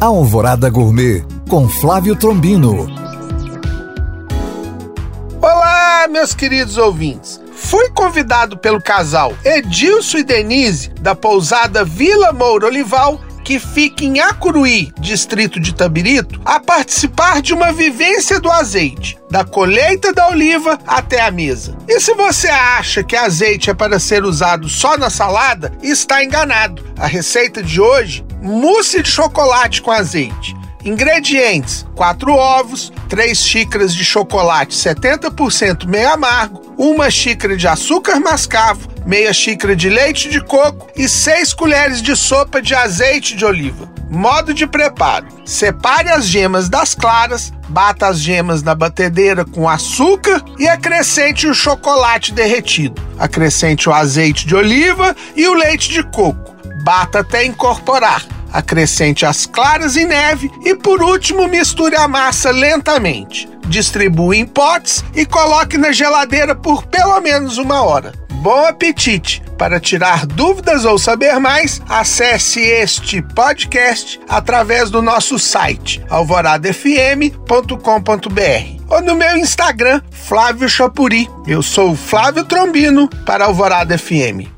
Alvorada Gourmet com Flávio Trombino. Olá, meus queridos ouvintes. Fui convidado pelo casal Edilson e Denise da pousada Vila Moura Olival que fica em Acuruí, distrito de Tabirito, a participar de uma vivência do azeite, da colheita da oliva até a mesa. E se você acha que azeite é para ser usado só na salada, está enganado. A receita de hoje: mousse de chocolate com azeite. Ingredientes: 4 ovos, 3 xícaras de chocolate 70% meio amargo, uma xícara de açúcar mascavo, meia xícara de leite de coco e 6 colheres de sopa de azeite de oliva. Modo de preparo: separe as gemas das claras, bata as gemas na batedeira com açúcar e acrescente o chocolate derretido. Acrescente o azeite de oliva e o leite de coco. Bata até incorporar acrescente as claras em neve e por último misture a massa lentamente. Distribua em potes e coloque na geladeira por pelo menos uma hora. Bom apetite! Para tirar dúvidas ou saber mais, acesse este podcast através do nosso site alvoradafm.com.br ou no meu Instagram, Flávio Chapuri. Eu sou Flávio Trombino para Alvorada FM.